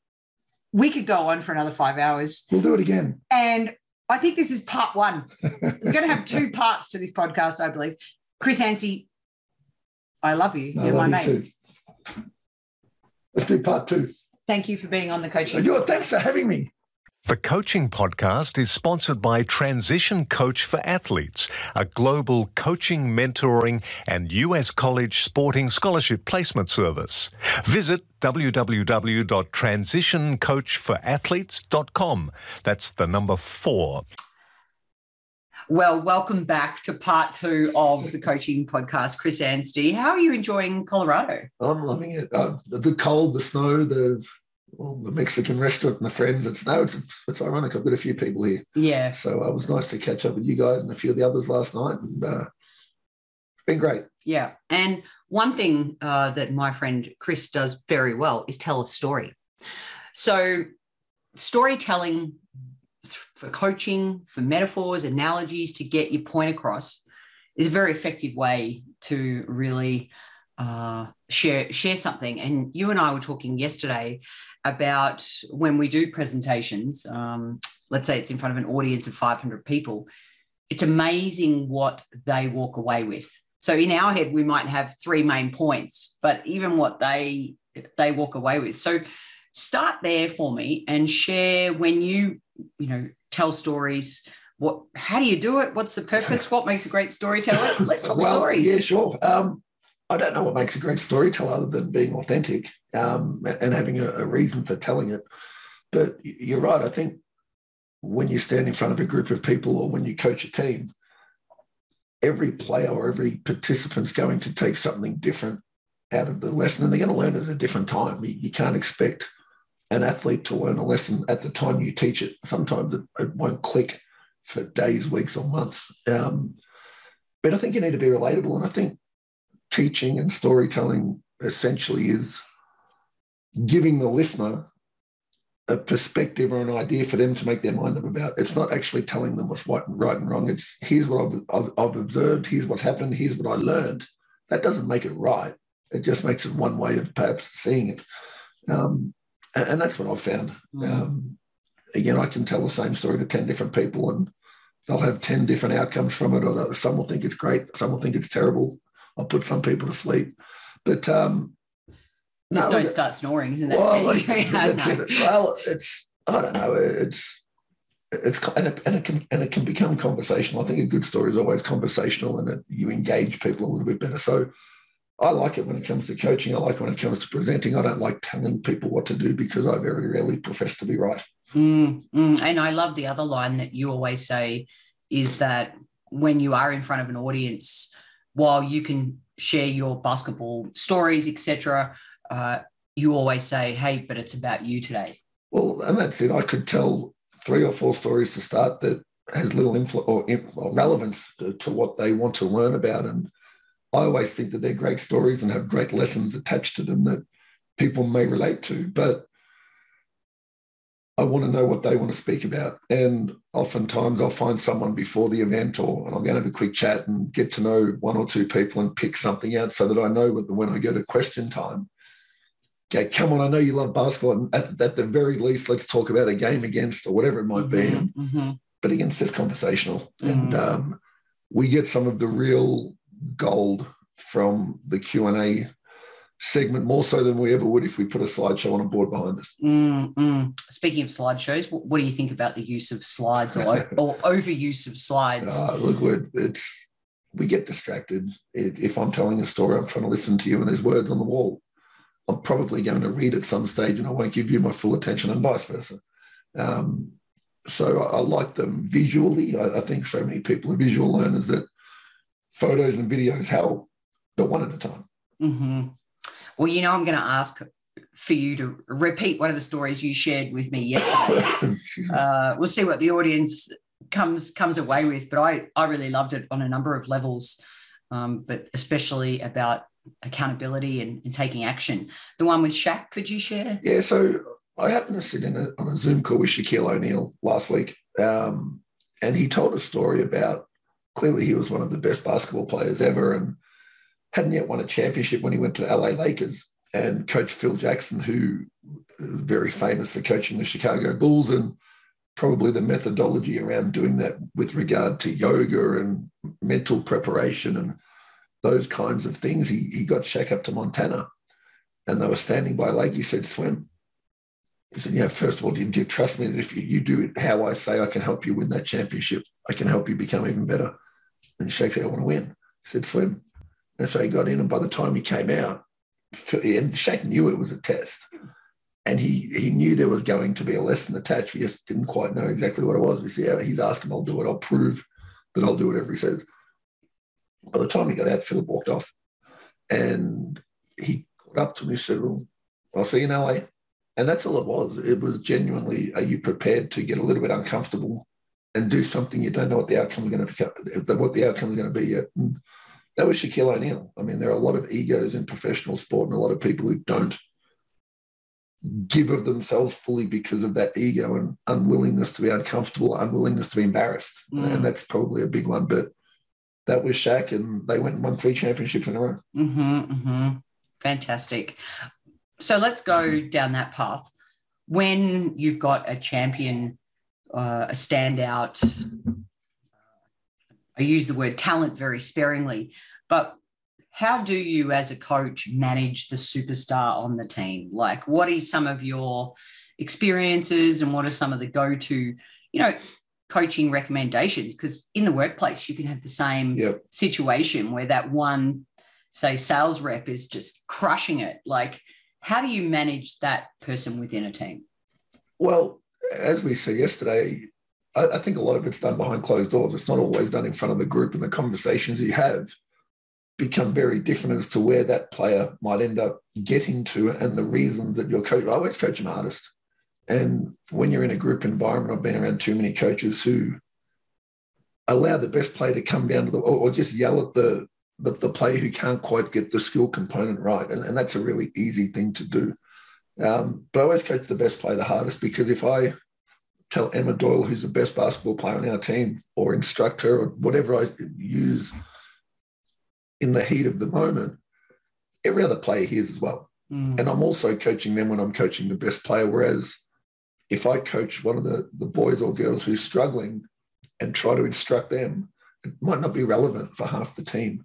we could go on for another five hours. We'll do it again. And I think this is part one. We're going to have two parts to this podcast, I believe. Chris Anstey, I love you. I You're love my you mate. too. Let's do part two. Thank you for being on the coaching. You're, thanks for having me. The Coaching Podcast is sponsored by Transition Coach for Athletes, a global coaching, mentoring, and U.S. college sporting scholarship placement service. Visit www.transitioncoachforathletes.com. That's the number four. Well, welcome back to part two of the coaching podcast. Chris Anstey, how are you enjoying Colorado? I'm loving it. Uh, the, the cold, the snow, the well, the Mexican restaurant and the friends. It's no, it's it's ironic. I've got a few people here, Yeah. so uh, it was nice to catch up with you guys and a few of the others last night, and uh, it's been great. Yeah. And one thing uh, that my friend Chris does very well is tell a story. So, storytelling for coaching, for metaphors, analogies to get your point across is a very effective way to really uh, share share something. And you and I were talking yesterday about when we do presentations. Um, let's say it's in front of an audience of 500 people. It's amazing what they walk away with. So in our head, we might have three main points, but even what they they walk away with. So start there for me and share when you you know tell stories. What? How do you do it? What's the purpose? What makes a great storyteller? Let's talk well, stories. Yeah, sure. Um, I don't know what makes a great storyteller other than being authentic um, and having a, a reason for telling it. But you're right. I think when you stand in front of a group of people or when you coach a team, every player or every participant's going to take something different out of the lesson and they're going to learn it at a different time. You, you can't expect an athlete to learn a lesson at the time you teach it. Sometimes it, it won't click for days, weeks, or months. Um, but I think you need to be relatable. And I think teaching and storytelling essentially is giving the listener a perspective or an idea for them to make their mind up about. It's not actually telling them what's right and right and wrong. It's here's what I've, I've, I've observed, here's what's happened, here's what I learned. That doesn't make it right. It just makes it one way of perhaps seeing it. Um, and, and that's what I've found. Mm. Um, again, I can tell the same story to 10 different people and they'll have 10 different outcomes from it. Or some will think it's great, some will think it's terrible. I'll put some people to sleep. But um, Just no, don't start snoring, isn't it? well, like, that's it. Well, it's I don't know. It's it's and it, and it can and it can become conversational. I think a good story is always conversational, and it, you engage people a little bit better. So I like it when it comes to coaching. I like it when it comes to presenting. I don't like telling people what to do because I very rarely profess to be right. Mm, mm. And I love the other line that you always say is that when you are in front of an audience, while you can share your basketball stories, etc., uh, you always say, "Hey, but it's about you today." Well, and that's it. I could tell three or four stories to start that has little influence or, or relevance to, to what they want to learn about. And I always think that they're great stories and have great lessons attached to them that people may relate to. But I want to know what they want to speak about. And oftentimes I'll find someone before the event or and I'll go and have a quick chat and get to know one or two people and pick something out so that I know when I go to question time, okay, come on, I know you love basketball. And at, at the very least, let's talk about a game against or whatever it might be. Mhm, mhm. But again, it's just conversational. And um, we get some of the real gold from the Q&A segment more so than we ever would if we put a slideshow on a board behind us. Mm, mm. Speaking of slideshows, what, what do you think about the use of slides or, or overuse of slides? Uh, look, we're, it's we get distracted. If I'm telling a story, I'm trying to listen to you, and there's words on the wall. I'm probably going to read at some stage, and I won't give you my full attention, and vice versa. Um, so I, I like them visually. I, I think so many people are visual learners that photos and videos help, but one at a time. hmm Well, you know, I'm going to ask for you to repeat one of the stories you shared with me yesterday. Uh, we'll see what the audience comes comes away with. But I I really loved it on a number of levels, um, but especially about accountability and, and taking action. The one with Shaq, could you share? Yeah, so I happened to sit in a, on a Zoom call with Shaquille O'Neal last week, um, and he told a story about clearly he was one of the best basketball players ever and hadn't yet won a championship when he went to the LA Lakers. and Coach Phil Jackson, who very famous for coaching the Chicago Bulls and probably the methodology around doing that with regard to yoga and mental preparation and those kinds of things. He, he got Shaq up to Montana and they were standing by a lake. He said, swim. He said, yeah, first of all, do you, do you trust me that if you, you do it how I say, I can help you win that championship? I can help you become even better. And Shaq said, I want to win. He said, swim. And so he got in, and by the time he came out, and Shaq knew it was a test. And he he knew there was going to be a lesson attached. He just didn't quite know exactly what it was. We see how he's asked him, I'll do it. I'll prove that I'll do whatever he says. By the time he got out, Philip walked off. And he caught up to me and said, Well, I'll see you in LA. And that's all it was. It was genuinely, are you prepared to get a little bit uncomfortable and do something you don't know what the outcome is going to become, what the outcome is going to be yet? And that was Shaquille O'Neal. I mean, there are a lot of egos in professional sport and a lot of people who don't give of themselves fully because of that ego and unwillingness to be uncomfortable, unwillingness to be embarrassed. Mm. And that's probably a big one. But that was Shaq, and they went and won three championships in a row. Mm-hmm, mm-hmm. Fantastic. So let's go down that path. When you've got a champion, uh, a standout, I use the word talent very sparingly, but how do you as a coach manage the superstar on the team? Like, what are some of your experiences and what are some of the go to, you know, coaching recommendations? Because in the workplace, you can have the same yep. situation where that one, say, sales rep is just crushing it. Like, how do you manage that person within a team? Well, as we said yesterday, I, I think a lot of it's done behind closed doors. It's not always done in front of the group, and the conversations you have become very different as to where that player might end up getting to and the reasons that your coach. I always coach an artist. And when you're in a group environment, I've been around too many coaches who allow the best player to come down to the or, or just yell at the, the, the player who can't quite get the skill component right. And, and that's a really easy thing to do. Um, but I always coach the best player the hardest because if I tell Emma Doyle, who's the best basketball player on our team, or instruct her, or whatever I use in the heat of the moment, every other player hears as well. Mm. And I'm also coaching them when I'm coaching the best player. Whereas if I coach one of the, the boys or girls who's struggling and try to instruct them, it might not be relevant for half the team.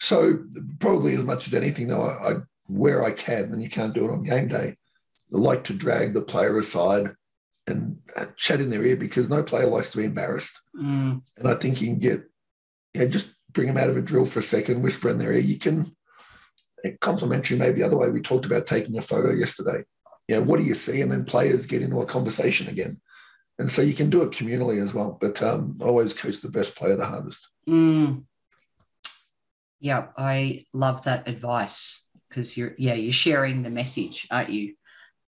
So probably as much as anything, though, I, I where I can, and you can't do it on game day, I like to drag the player aside and chat in their ear because no player likes to be embarrassed. Mm. And I think you can get, yeah, just bring them out of a drill for a second, whisper in their ear. You can, complimentary maybe the other way. We talked about taking a photo yesterday. You know, what do you see? And then players get into a conversation again. And so you can do it communally as well. But um, always coach the best player the hardest. Mm. Yeah, I love that advice because you're, yeah, you're sharing the message, aren't you?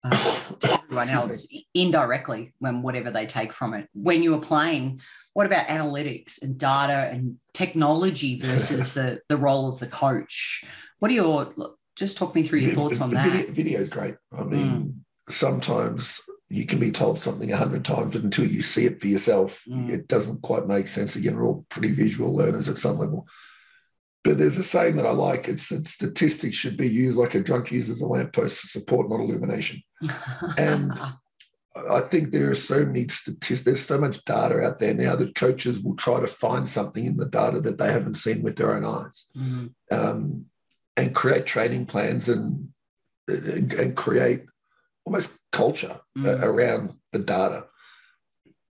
Uh, to everyone else indirectly when whatever they take from it. When you were playing, what about analytics and data and technology versus the the role of the coach? What are your just talk me through your thoughts on that? Video, is great. I mean, mm. sometimes you can be told something a hundred times, but until you see it for yourself, mm. it doesn't quite make sense. Again, we're all pretty visual learners at some level. But there's a saying that I like. It's that statistics should be used like a drunk uses a lamppost for support, not illumination. and I think there are so many statistics, there's so much data out there now that coaches will try to find something in the data that they haven't seen with their own eyes mm-hmm. um, and create training plans and, and, and create almost culture mm-hmm. around the data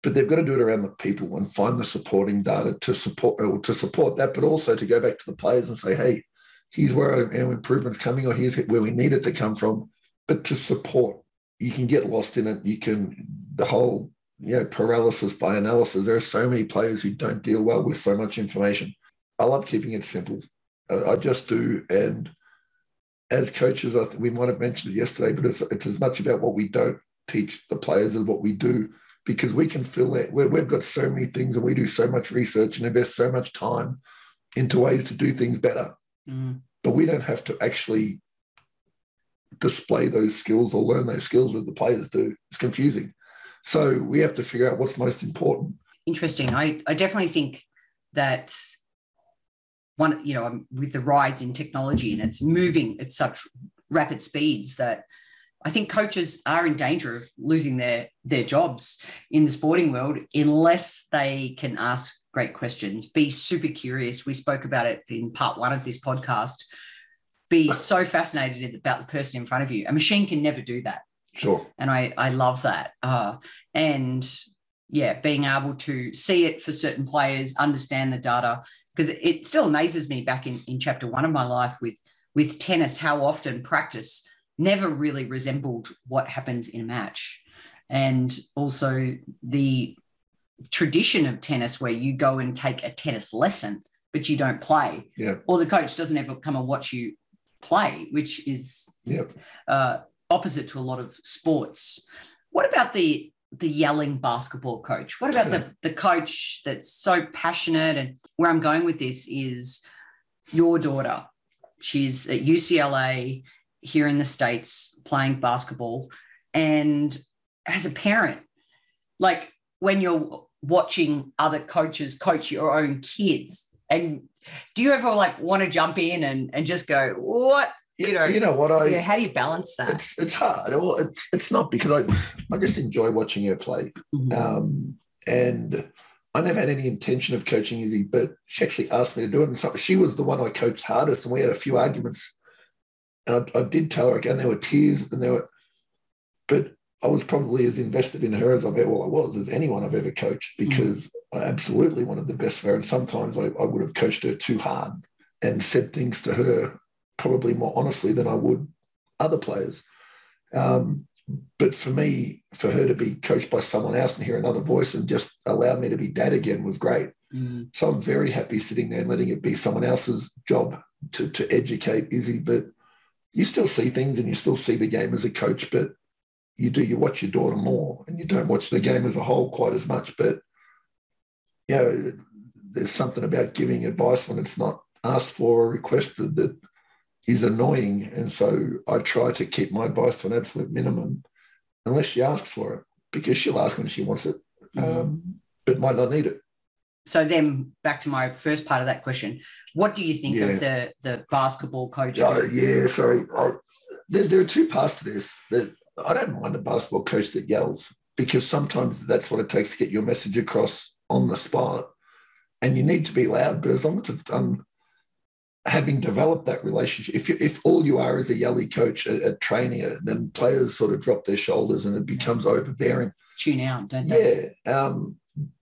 but they've got to do it around the people and find the supporting data to support uh, to support that, but also to go back to the players and say, hey, here's where our improvement's coming, or here's where we need it to come from. But to support, you can get lost in it. You can the whole you know paralysis by analysis. There are so many players who don't deal well with so much information. I love keeping it simple. I just do, and as coaches, I th- we might have mentioned it yesterday, but it's, it's as much about what we don't teach the players as what we do because we can fill that. we have got so many things and we do so much research and invest so much time into ways to do things better. Mm. But we don't have to actually display those skills or learn those skills that the players do. It's confusing. So we have to figure out what's most important. Interesting. I, I definitely think that one, you know, with the rise in technology and it's moving at such rapid speeds that I think coaches are in danger of losing their their jobs in the sporting world unless they can ask great questions, be super curious. We spoke about it in part one of this podcast. Be so fascinated about the person in front of you. A machine can never do that. Sure. And I I love that. Uh, and yeah, being able to see it for certain players, understand the data, because it still amazes me back in, in chapter one of my life with with tennis, how often practice never really resembled what happens in a match. And also the tradition of tennis where you go and take a tennis lesson, but you don't play. Yeah. Or the coach doesn't ever come and watch you play, which is Yep. uh, opposite to a lot of sports. What about the the yelling basketball coach? What about the the coach that's so passionate? And where I'm going with this is your daughter. She's at UCLA here in the states playing basketball, and as a parent, like when you're watching other coaches coach your own kids, and do you ever like want to jump in and and just go what You, You know, know, you know what I yeah, how do you balance that? it's it's hard. Well, it's it's not because I I just enjoy watching her play. Mhm. Um, and I never had any intention of coaching Izzy, but she actually asked me to do it. And so she was the one I coached hardest, and we had a few arguments. And I, I did tell her again, there were tears, and there were, but I was probably as invested in her as I've ever, well, I was as anyone I've ever coached because I absolutely wanted the best for her. And sometimes I, I would have coached her too hard and said things to her probably more honestly than I would other players. Um, but for me, for her to be coached by someone else and hear another voice and just allow me to be dad again was great. Mm. So I'm very happy sitting there and letting it be someone else's job to, to educate Izzy. But you still see things and you still see the game as a coach, but you do, you watch your daughter more and you don't watch the game as a whole quite as much. But, you know, there's something about giving advice when it's not asked for or requested that is annoying. And so I try to keep my advice to an absolute minimum unless she asks for it because she'll ask when she wants it, um, but might not need it. So then back to my first part of that question. What do you think Yeah. of the the basketball coach? Oh, yeah, sorry. I, there, there are two parts to this. That I don't mind a basketball coach that yells because sometimes that's what it takes to get your message across on the spot. And you need to be loud, but as long as it's done, having developed that relationship, if you, if all you are is a yelly coach at, at training then players sort of drop their shoulders and it becomes overbearing. Tune out, don't they? Yeah. Um,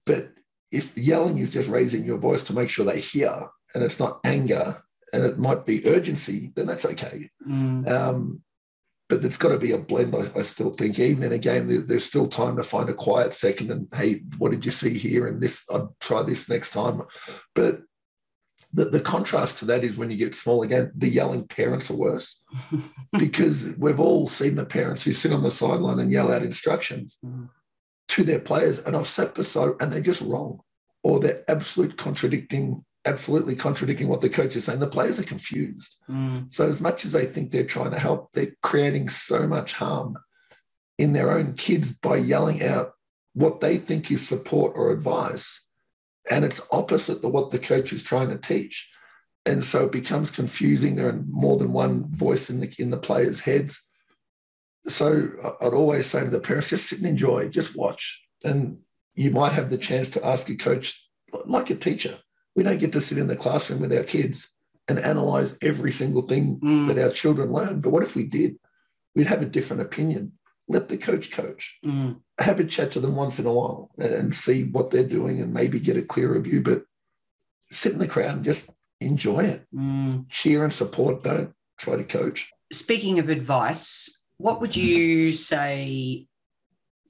but if yelling is just raising your voice to make sure they hear and it's not anger and it might be urgency, then that's okay. Mm, Um, but it's got to be a blend, I, I still think. Even in a game, there, there's still time to find a quiet second and, hey, what did you see here? And this, I'd try this next time. But the, the contrast to that is when you get small again, the yelling parents are worse because we've all seen the parents who sit on the sideline and yell out instructions Mm. To their players. And I've sat beside and they're just wrong or they're absolute contradicting, absolutely contradicting what the coach is saying. The players are confused. mm, So as much as they think they're trying to help, they're creating so much harm in their own kids by yelling out what they think is support or advice. And it's opposite to what the coach is trying to teach. And so it becomes confusing. There are more than one voice in the in the players' heads. So I'd always say to the parents, just sit and enjoy, just watch. And you might have the chance to ask a coach, like a teacher. We don't get to sit in the classroom with our kids and analyze every single thing mm, that our children learn. But what if we did? We'd have a different opinion. Let the coach coach. mm. Have a chat to them once in a while and, and see what they're doing and maybe get a clearer view. But sit in the crowd and just enjoy it. Mm. Cheer and support. Don't try to coach. Speaking of advice, what would you say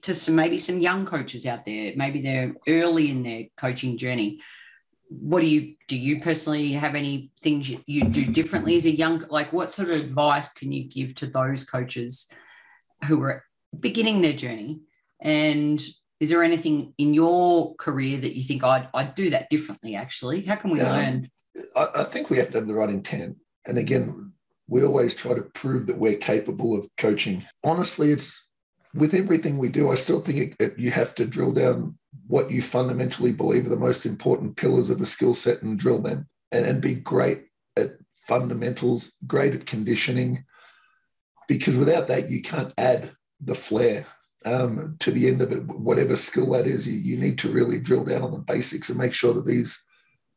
to some maybe some young coaches out there? Maybe they're early in their coaching journey. What do you do? You personally have any things you, you do differently as a young? Like, what sort of advice can you give to those coaches who are beginning their journey? And is there anything in your career that you think I'd I'd do that differently? Actually, how can we learn? I, I think we have to have the right intent. And again, we always try to prove that we're capable of coaching. Honestly, it's with everything we do, I still think it, it, you have to drill down what you fundamentally believe are the most important pillars of a skill set and drill them and, and be great at fundamentals, great at conditioning. because without that, you can't add the flair um, to the end of it, whatever skill that is. You, you need to really drill down on the basics and make sure that these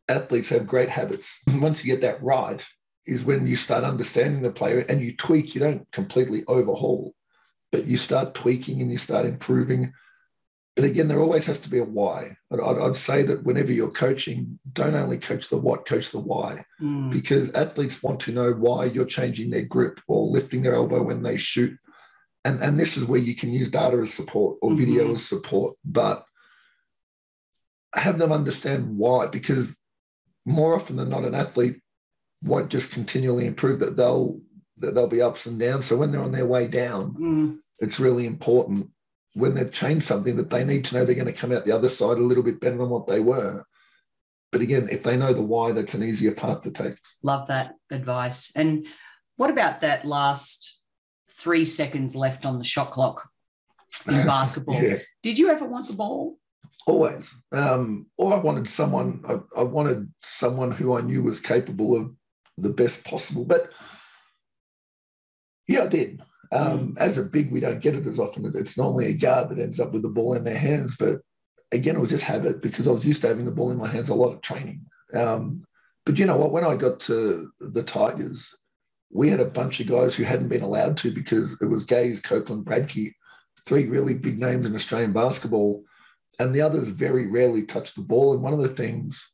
athletes have great habits. Once you get that right, is when you start understanding the player and you tweak. You don't completely overhaul, but you start tweaking and you start improving. But again, there always has to be a why. I'd, I'd say that whenever you're coaching, don't only coach the what, coach the why, mm. because athletes want to know why you're changing their grip or lifting their elbow when they shoot. And, and this is where you can use data as support or mm-hmm. video as support, but have them understand why, because more often than not, an athlete won't just continually improve that they'll that there'll be ups and downs. So when they're on their way down, mm. it's really important when they've changed something that they need to know they're going to come out the other side a little bit better than what they were. But again, if they know the why, that's an easier path to take. Love that advice. And what about that last three seconds left on the shot clock in basketball? yeah. Did you ever want the ball? Always. Um, or I wanted someone. I, I wanted someone who I knew was capable of the best possible. But yeah, I did. Um, mm. As a big, we don't get it as often. It's normally a guard that ends up with the ball in their hands. But again, it was just habit because I was used to having the ball in my hands a lot of training. Um, but you know what? When I got to the Tigers, we had a bunch of guys who hadn't been allowed to because it was Gaze, Copeland, Bradtke, three really big names in Australian basketball. And the others very rarely touched the ball. And one of the things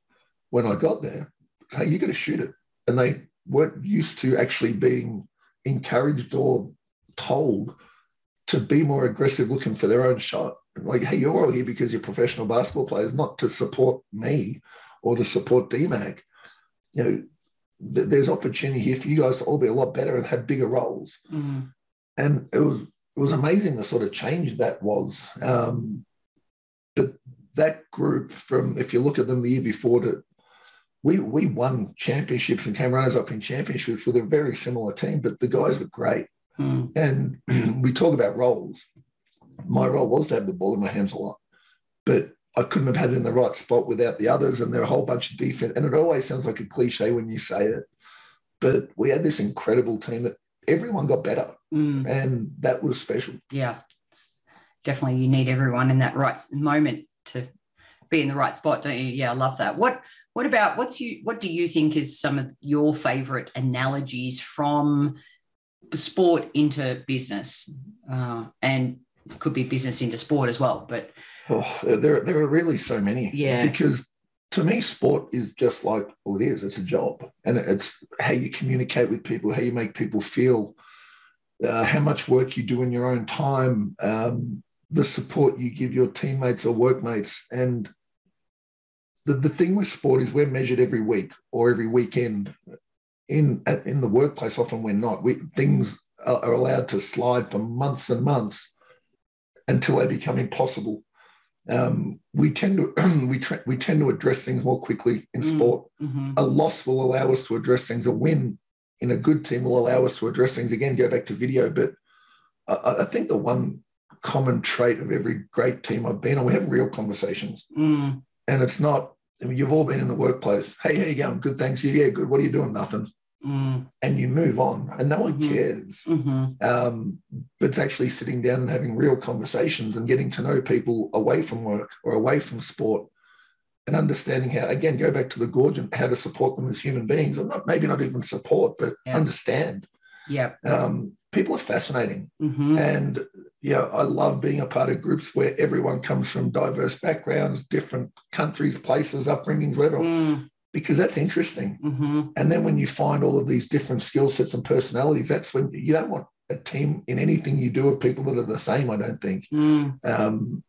when I got there, hey, you got to shoot it and they weren't used to actually being encouraged or told to be more aggressive looking for their own shot. Like, hey, you're all here because you're professional basketball players, not to support me or to support DMAC. You know, th- there's opportunity here for you guys to all be a lot better and have bigger roles. Mm. And it was it was amazing the sort of change that was. Um, but that group from if you look at them the year before to we we won championships and came runners up in championships with a very similar team, but the guys were great. Hmm. And we talk about roles. My role was to have the ball in my hands a lot, but I couldn't have had it in the right spot without the others. And there are a whole bunch of defense. And it always sounds like a cliche when you say it, but we had this incredible team that everyone got better, mm. and that was special. Yeah, definitely. You need everyone in that right moment to be in the right spot, don't you? Yeah, I love that. What what about what's you what do you think is some of your favorite analogies from sport into business? Uh, and could be business into sport as well but oh, there, there are really so many. Yeah. Because to me sport is just like well it is it's a job. And it's how you communicate with people how you make people feel uh, how much work you do in your own time um, the support you give your teammates or workmates. And the, the thing with sport is we're measured every week or every weekend. In in the workplace, often we're not. We, things are allowed to slide for months and months until they become impossible. Um, we tend to we tra- we tend to address things more quickly in mm, sport. Mm-hmm. A loss will allow us to address things. A win in a good team will allow us to address things. Again, go back to video, but I, I think the one common trait of every great team I've been on, we have real conversations. Mm and it's not. I mean, you've all been in the workplace. Hey, how you going? Good, thanks. You, yeah, good. What are you doing? Nothing. Mm. And you move on, and no one mm-hmm. cares. Mm-hmm. Um, but it's actually sitting down and having real conversations and getting to know people away from work or away from sport, and understanding how. Again, go back to the Goorj and how to support them as human beings, or not maybe not even support, but yeah. understand. Yeah. Um, people are fascinating. Mm-hmm. And yeah, I love being a part of groups where everyone comes from diverse backgrounds, different countries, places, upbringings, whatever, mm. because that's interesting. Mm-hmm. And then when you find all of these different skill sets and personalities, that's when you don't want a team in anything you do of people that are the same, I don't think. Mm. Um,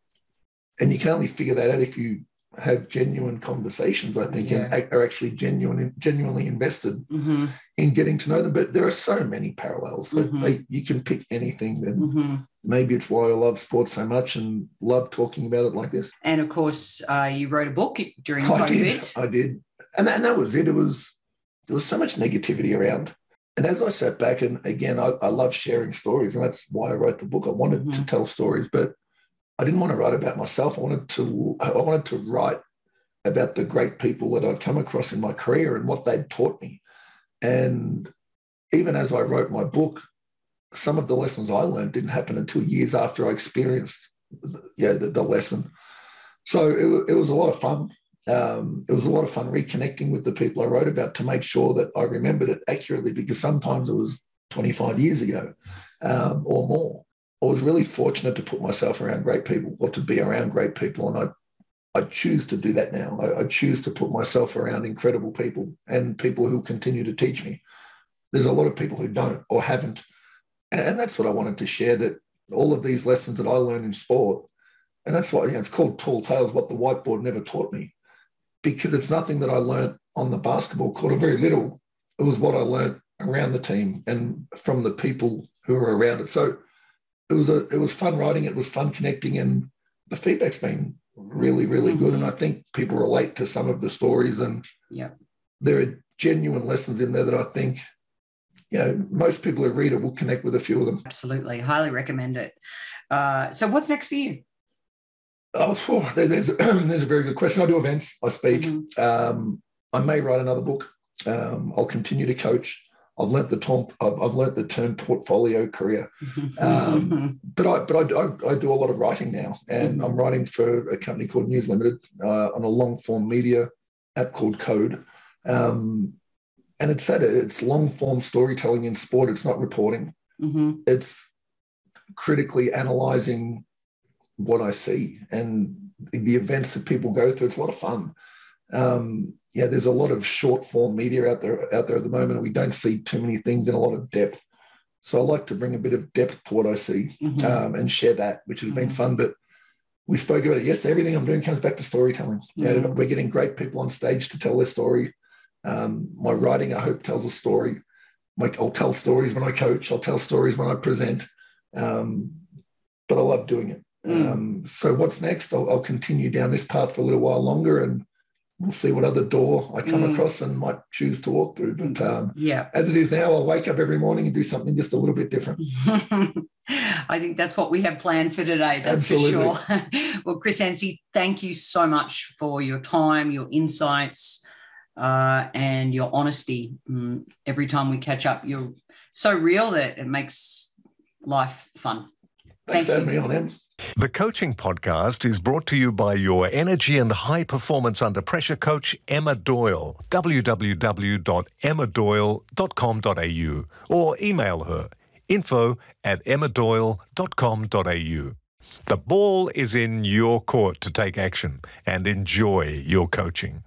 and you can only figure that out if you have genuine conversations, I think, yeah. and are actually genuine, genuinely invested mm-hmm. in getting to know them. But there are so many parallels. Mm-hmm. They, you can pick anything. And mm-hmm. maybe it's why I love sports so much and love talking about it like this. And of course, uh, you wrote a book during I COVID. Did, I did, and that, and that was it. It was there was so much negativity around. And as I sat back, and again, I, I love sharing stories, and that's why I wrote the book. I wanted to mm-hmm. tell stories, but I didn't want to write about myself. I wanted to I wanted to write about the great people that I'd come across in my career and what they'd taught me. And even as I wrote my book, some of the lessons I learned didn't happen until years after I experienced yeah, the, the lesson. So it, it was a lot of fun. Um, it was a lot of fun reconnecting with the people I wrote about to make sure that I remembered it accurately because sometimes it was 25 years ago um, or more. I was really fortunate to put myself around great people or to be around great people. And I, I choose to do that now. I, I choose to put myself around incredible people and people who continue to teach me. There's a lot of people who don't or haven't. And that's what I wanted to share that all of these lessons that I learned in sport, and that's why you know, it's called Tall Tales, what the whiteboard never taught me, because it's nothing that I learned on the basketball court or very little. It was what I learned around the team and from the people who were around it. So it was a it was fun writing, it was fun connecting, and the feedback's been really, really mm-hmm. good. And I think people relate to some of the stories and yeah, there are genuine lessons in there that I think you know, most people who read it will connect with a few of them. Absolutely. Highly recommend it. Uh, so what's next for you? Oh, oh there's, a, there's a very good question. I do events, I speak. Mm-hmm. Um, I may write another book. Um, I'll continue to coach. I've learnt the term. I've, learnt the term portfolio career, um, but I but I, I, I, do a lot of writing now, and mm-hmm. I'm writing for a company called News Limited uh, on a long form media app called Code. Um, and it's that it's long form storytelling in sport. It's not reporting. Mm-hmm. It's critically analyzing what I see and the events that people go through. It's a lot of fun. Um, yeah, there's a lot of short form media out there out there at the moment, and we don't see too many things in a lot of depth. So I like to bring a bit of depth to what I see mm-hmm. um, and share that, which has mm-hmm. been fun. But we spoke about it. Yes, everything I'm doing comes back to storytelling. Yeah, mm-hmm. we're getting great people on stage to tell their story. Um, my writing, I hope, tells a story. Like I'll tell stories when I coach. I'll tell stories when I present. Um, but I love doing it. Mm. Um, so what's next? I'll, I'll, continue down this path for a little while longer, and we'll see what other door I come mm. across and might choose to walk through. But um, yeah, as it is now, I'll wake up every morning and do something just a little bit different. I think that's what we have planned for today. That's Absolutely. for sure. well, Chris Anstey, thank you so much for your time, your insights uh, and your honesty. Mm, every time we catch up, you're so real that it makes life fun. Thanks Thank you. on The coaching podcast is brought to you by your energy and high performance under pressure coach, Emma Doyle. www.emmadoyle.com.au or email her info at emmadoyle.com.au. The ball is in your court to take action and enjoy your coaching.